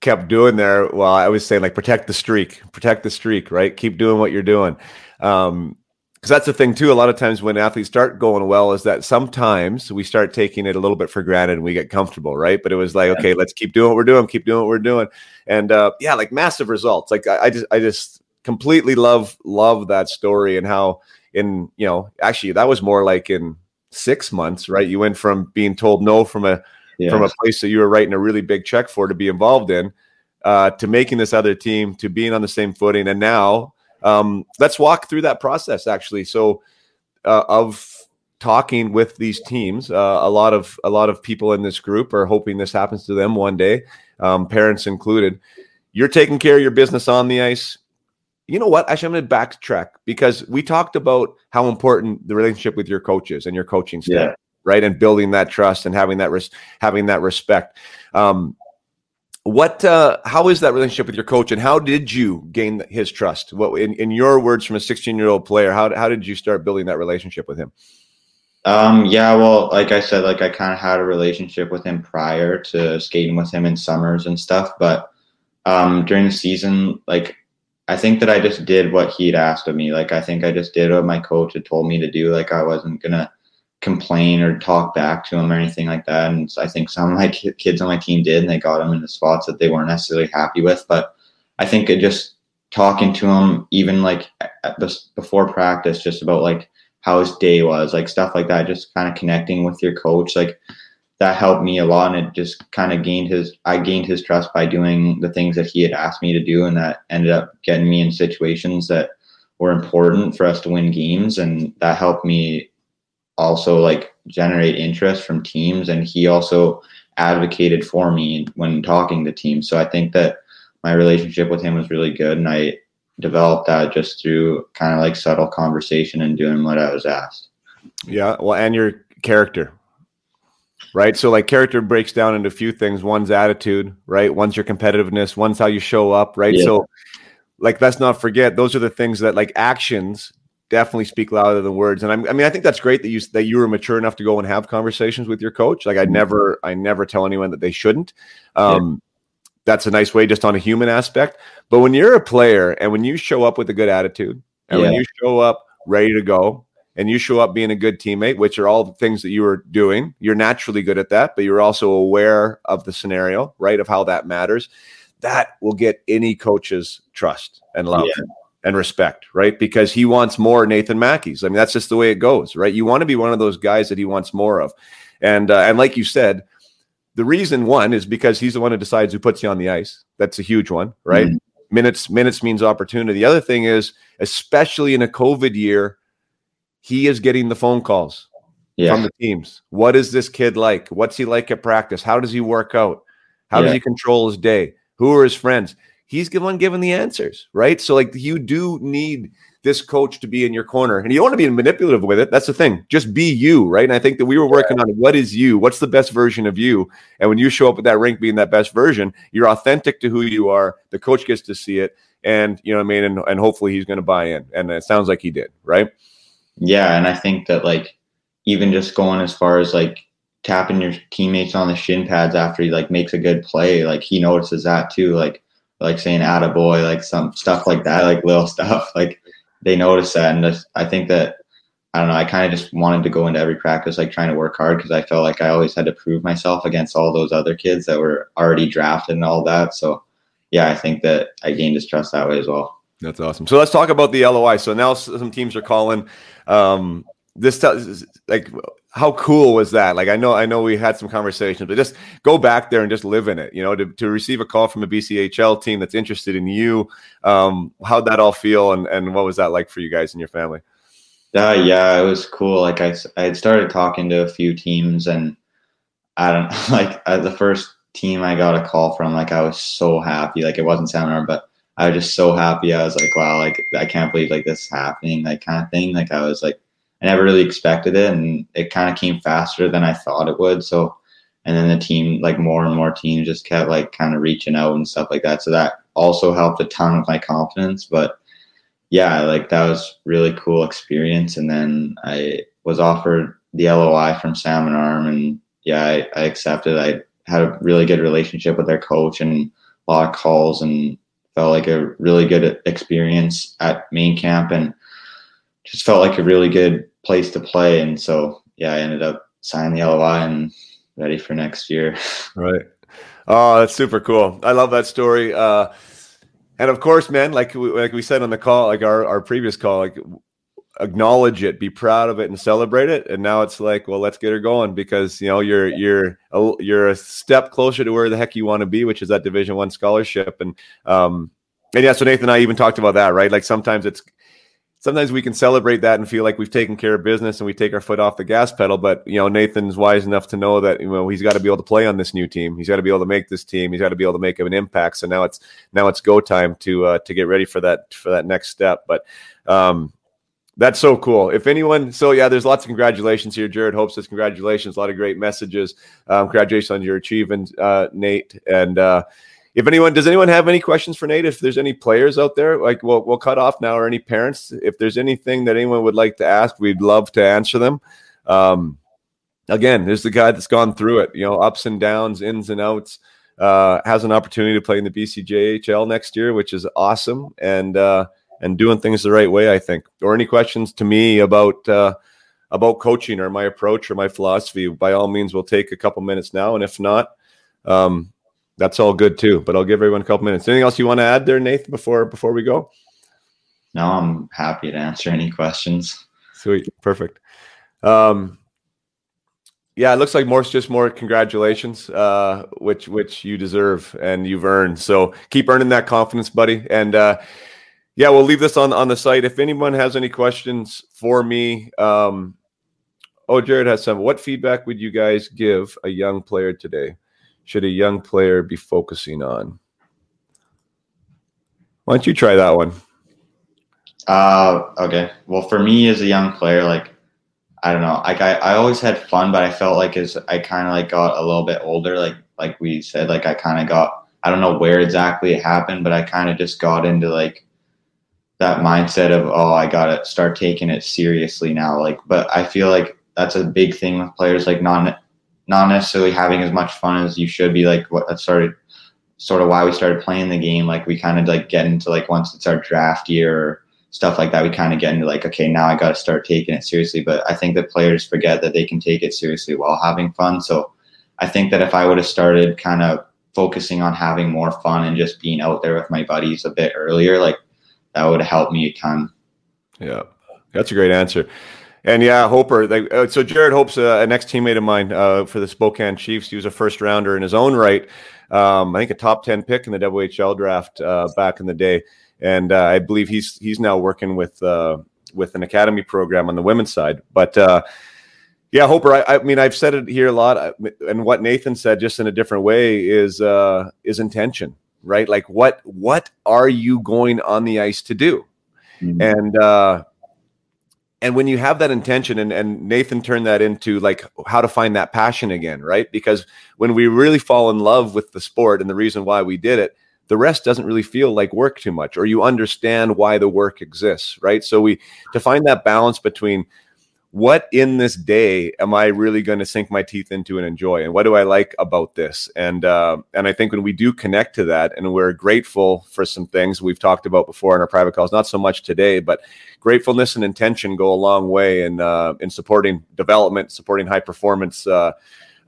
kept doing there, well, I was saying like protect the streak, protect the streak, right? Keep doing what you're doing. Um, because that's the thing too. A lot of times when athletes start going well, is that sometimes we start taking it a little bit for granted and we get comfortable, right? But it was like, yeah. okay, let's keep doing what we're doing, keep doing what we're doing, and uh, yeah, like massive results. Like I, I just, I just completely love love that story and how in you know actually that was more like in six months, right? You went from being told no from a from a place that you were writing a really big check for to be involved in, uh, to making this other team, to being on the same footing, and now um, let's walk through that process actually. So, uh, of talking with these teams, uh, a lot of a lot of people in this group are hoping this happens to them one day, um, parents included. you're taking care of your business on the ice. You know what? Actually, I'm going to backtrack because we talked about how important the relationship with your coaches and your coaching staff, yeah. right? And building that trust and having that res- having that respect. Um, what? Uh, how is that relationship with your coach, and how did you gain his trust? What, in, in your words, from a 16 year old player, how how did you start building that relationship with him? Um, yeah, well, like I said, like I kind of had a relationship with him prior to skating with him in summers and stuff, but um, during the season, like I think that I just did what he'd asked of me. Like I think I just did what my coach had told me to do. Like I wasn't gonna complain or talk back to him or anything like that. And I think some of my kids on my team did, and they got him in the spots that they weren't necessarily happy with. But I think it just talking to him, even like before practice, just about like how his day was, like stuff like that, just kind of connecting with your coach, like that helped me a lot. And it just kind of gained his, I gained his trust by doing the things that he had asked me to do. And that ended up getting me in situations that were important for us to win games. And that helped me also like generate interest from teams. And he also advocated for me when talking to teams. So I think that my relationship with him was really good. And I, developed that just through kind of like subtle conversation and doing what I was asked. Yeah. Well, and your character, right? So, like, character breaks down into a few things. One's attitude, right? One's your competitiveness. One's how you show up, right? Yeah. So, like, let's not forget those are the things that, like, actions definitely speak louder than words. And I'm, i mean, I think that's great that you that you were mature enough to go and have conversations with your coach. Like, I mm-hmm. never, I never tell anyone that they shouldn't. Um, yeah that's a nice way just on a human aspect. But when you're a player and when you show up with a good attitude and yeah. when you show up ready to go and you show up being a good teammate, which are all the things that you are doing, you're naturally good at that, but you're also aware of the scenario, right? Of how that matters. That will get any coach's trust and love. Yeah. And respect, right? Because he wants more Nathan Mackey's. I mean, that's just the way it goes, right? You want to be one of those guys that he wants more of, and uh, and like you said, the reason one is because he's the one who decides who puts you on the ice. That's a huge one, right? Mm-hmm. Minutes minutes means opportunity. The other thing is, especially in a COVID year, he is getting the phone calls yeah. from the teams. What is this kid like? What's he like at practice? How does he work out? How yeah. does he control his day? Who are his friends? He's the one giving the answers, right? So like you do need this coach to be in your corner. And you don't want to be manipulative with it. That's the thing. Just be you, right? And I think that we were working on what is you? What's the best version of you? And when you show up at that rink being that best version, you're authentic to who you are. The coach gets to see it. And you know what I mean? And, and hopefully he's going to buy in. And it sounds like he did, right? Yeah. And I think that like even just going as far as like tapping your teammates on the shin pads after he like makes a good play, like he notices that too. Like like saying boy," like some stuff like that, like little stuff. <laughs> Like they noticed that, and this, I think that I don't know. I kind of just wanted to go into every practice like trying to work hard because I felt like I always had to prove myself against all those other kids that were already drafted and all that. So yeah, I think that I gained his trust that way as well. That's awesome. So let's talk about the LOI. So now some teams are calling. Um, this t- like how cool was that? Like I know I know we had some conversations, but just go back there and just live in it. You know, to, to receive a call from a BCHL team that's interested in you. Um, how'd that all feel, and and what was that like for you guys and your family? Uh, yeah, it was cool. Like I I had started talking to a few teams, and I don't <laughs> like the first team I got a call from. Like I was so happy. Like it wasn't Salmon Arm, but I was just so happy. I was like, wow, like I can't believe like this is happening, like kind of thing. Like I was like I never really expected it, and it kind of came faster than I thought it would. So, and then the team, like more and more teams, just kept like kind of reaching out and stuff like that. So that also helped a ton with my confidence. But yeah, like that was really cool experience. And then I was offered the LOI from Salmon Arm, and yeah, I, I accepted. I had a really good relationship with their coach and a lot of calls, and felt like a really good experience at main camp and just felt like a really good place to play. And so, yeah, I ended up signing the LOI and ready for next year. <laughs> Right. Oh, that's super cool. I love that story. Uh, and of course, man, like we, like we said on the call, like our, our previous call, like acknowledge it, be proud of it, and celebrate it. And now it's like, well, let's get her going because you know you're you're a, you're a step closer to where the heck you want to be, which is that Division One scholarship. And um, and yeah, so Nathan and I even talked about that, right? Like sometimes it's sometimes we can celebrate that and feel like we've taken care of business and we take our foot off the gas pedal. But you know, Nathan's wise enough to know that you know he's got to be able to play on this new team. He's got to be able to make this team. He's got to be able to make an impact. So now it's now it's go time to uh, to get ready for that for that next step. But um, that's so cool. If anyone, so yeah, there's lots of congratulations here. Jared Hope says congratulations. A lot of great messages. Um, congratulations on your achievement, uh, Nate. And uh, if anyone does anyone have any questions for Nate, if there's any players out there, like we'll we'll cut off now, or any parents, if there's anything that anyone would like to ask, we'd love to answer them. Um, again, there's the guy that's gone through it, you know, ups and downs, ins and outs. Uh, has an opportunity to play in the BCJHL next year, which is awesome, and uh, and doing things the right way. I think. Or any questions to me about uh, about coaching or my approach or my philosophy? By all means, we'll take a couple minutes now, and if not, um, that's all good too. But I'll give everyone a couple minutes. Anything else you want to add there, Nathan, before before we go? No, I'm happy to answer any questions. Sweet, perfect. Um, yeah, it looks like more just more congratulations, uh, which which you deserve and you've earned. So keep earning that confidence, buddy. And uh, yeah, we'll leave this on on the site. If anyone has any questions for me, um, oh, Jared has some. What feedback would you guys give a young player today? Should a young player be focusing on? Why don't you try that one? Uh, okay. Well, for me as a young player, like I don't know, like I, I always had fun, but I felt like as I kind of like got a little bit older, like like we said, like I kind of got I don't know where exactly it happened, but I kind of just got into like that mindset of oh I gotta start taking it seriously now. Like, but I feel like that's a big thing with players like non not necessarily having as much fun as you should be. Like what started, sort of why we started playing the game. Like we kind of like get into like once it's our draft year stuff like that, we kind of get into like okay, now I got to start taking it seriously. But I think that players forget that they can take it seriously while having fun. So I think that if I would have started kind of focusing on having more fun and just being out there with my buddies a bit earlier, like that would have helped me a ton. Yeah, that's a great answer. And yeah, Hoper. They, uh, so Jared Hope's uh, an ex teammate of mine uh, for the Spokane Chiefs. He was a first rounder in his own right. Um, I think a top ten pick in the WHL draft uh, back in the day, and uh, I believe he's he's now working with uh, with an academy program on the women's side. But yeah, Hoper. I, I, mean, I've said it here a lot, and what Nathan said, just in a different way, is is intention, right? Like, what what are you going on the ice to do? Mm-hmm. And and when you have that intention and, and nathan turned that into like how to find that passion again right? Because when we really fall in love with the sport and the reason why we did it the rest doesn't really feel like work too much or you understand why the work exists right? So we to find that balance between what in this day am I really going to sink my teeth into and enjoy? And what do I like about this? And uh, and I think when we do connect to that, and we're grateful for some things we've talked about before in our private calls, not so much today, but gratefulness and intention go a long way in uh, in supporting development, supporting high performance. Uh,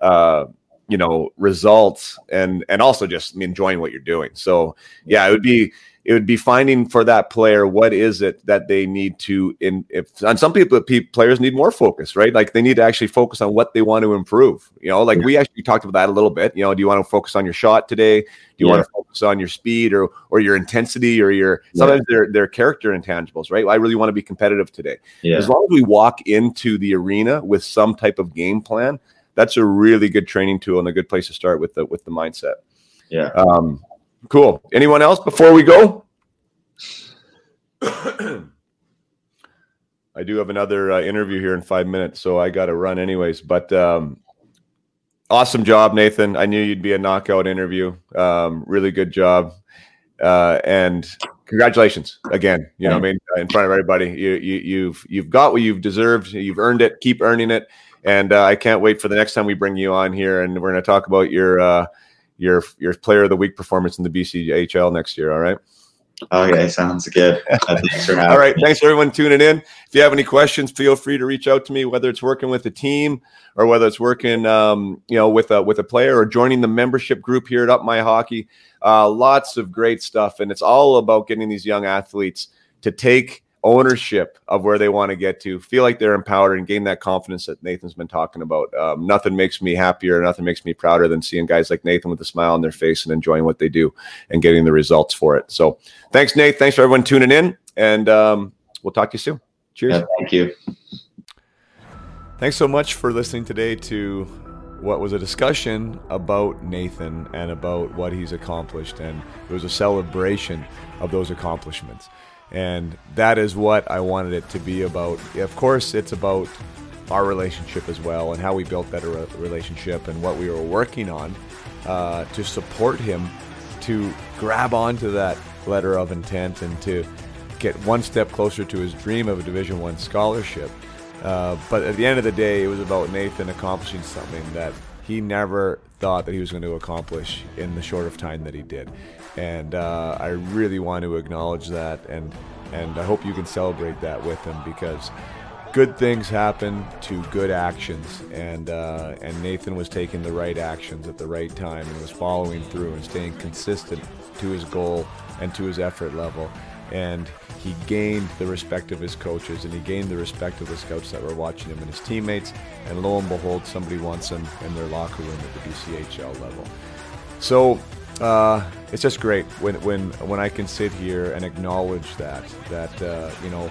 uh, you know results and and also just enjoying what you're doing. So yeah it would be it would be finding for that player what is it that they need to in if on some people players need more focus right? Like they need to actually focus on what they want to improve you know? Like yeah. we actually talked about that a little bit you know do you want to focus on your shot today? Do you yeah. want to focus on your speed or or your intensity or your sometimes yeah. they're they're character intangibles right? I really want to be competitive today. As long as we walk into the arena with some type of game plan that's a really good training tool and a good place to start with the with the mindset yeah um Cool. Anyone else before we go? <clears throat> I do have another uh, interview here in five minutes, so I got to run anyways. But um, awesome job, Nathan. I knew you'd be a knockout interview. Um, really good job, uh, and congratulations again. You know, I mean, in front of everybody, you, you, you've you've got what you've deserved. You've earned it. Keep earning it. And uh, I can't wait for the next time we bring you on here, and we're going to talk about your uh, your your player of the week performance in the BCHL next year. All right. Okay, sounds good. <laughs> thanks for having All right, thanks everyone tuning in. If you have any questions, feel free to reach out to me. Whether it's working with a team or whether it's working, um, you know, with a with a player or joining the membership group here at Up My Hockey. Uh, lots of great stuff, and it's all about getting these young athletes to take ownership of where they want to get to, feel like they're empowered and gain that confidence that Nathan's been talking about. Um, nothing makes me happier, nothing makes me prouder than seeing guys like Nathan with a smile on their face and enjoying what they do and getting the results for it. So thanks, Nate. Thanks for everyone tuning in. And um, We'll talk to you soon. Cheers. Yeah, thank you. Thanks so much for listening today to what was a discussion about Nathan and about what he's accomplished. And it was a celebration of those accomplishments. And that is what I wanted it to be about. Of course, it's about our relationship as well and how we built that relationship and what we were working on uh, to support him to grab onto that letter of intent and to get one step closer to his dream of a Division One scholarship. Uh, but at the end of the day, it was about Nathan accomplishing something that he never thought that he was going to accomplish in the short of time that he did. And uh, I really want to acknowledge that, and and I hope you can celebrate that with him because good things happen to good actions, and uh, and Nathan was taking the right actions at the right time and was following through and staying consistent to his goal and to his effort level, and he gained the respect of his coaches and he gained the respect of the scouts that were watching him and his teammates. And lo and behold, somebody wants him in their locker room at the BCHL level. So uh, it's just great when when when I can sit here and acknowledge that that uh, you know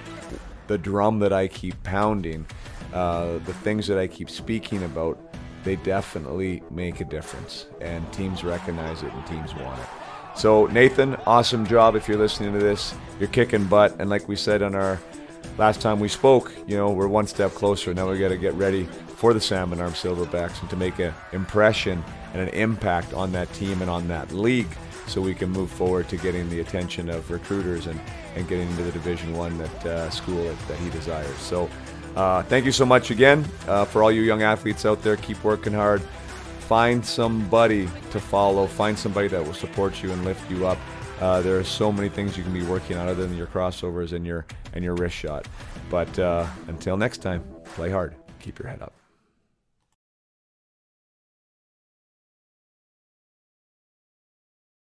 the drum that I keep pounding, uh, the things that I keep speaking about, they definitely make a difference, and teams recognize it and teams want it. So, Nathan, awesome job if you're listening to this. You're kicking butt. And like we said on our last time we spoke, you know, we're one step closer. Now we got to get ready for the Salmon Arm Silverbacks and to make an impression and an impact on that team and on that league so we can move forward to getting the attention of recruiters and, and getting into the Division One that uh, school that, that, he desires. So, uh, thank you so much again uh, for all you young athletes out there. Keep working hard find somebody to follow, find somebody that will support you and lift you up. Uh, there are so many things you can be working on other than your crossovers and your and your wrist shot. But uh, until next time, play hard, keep your head up.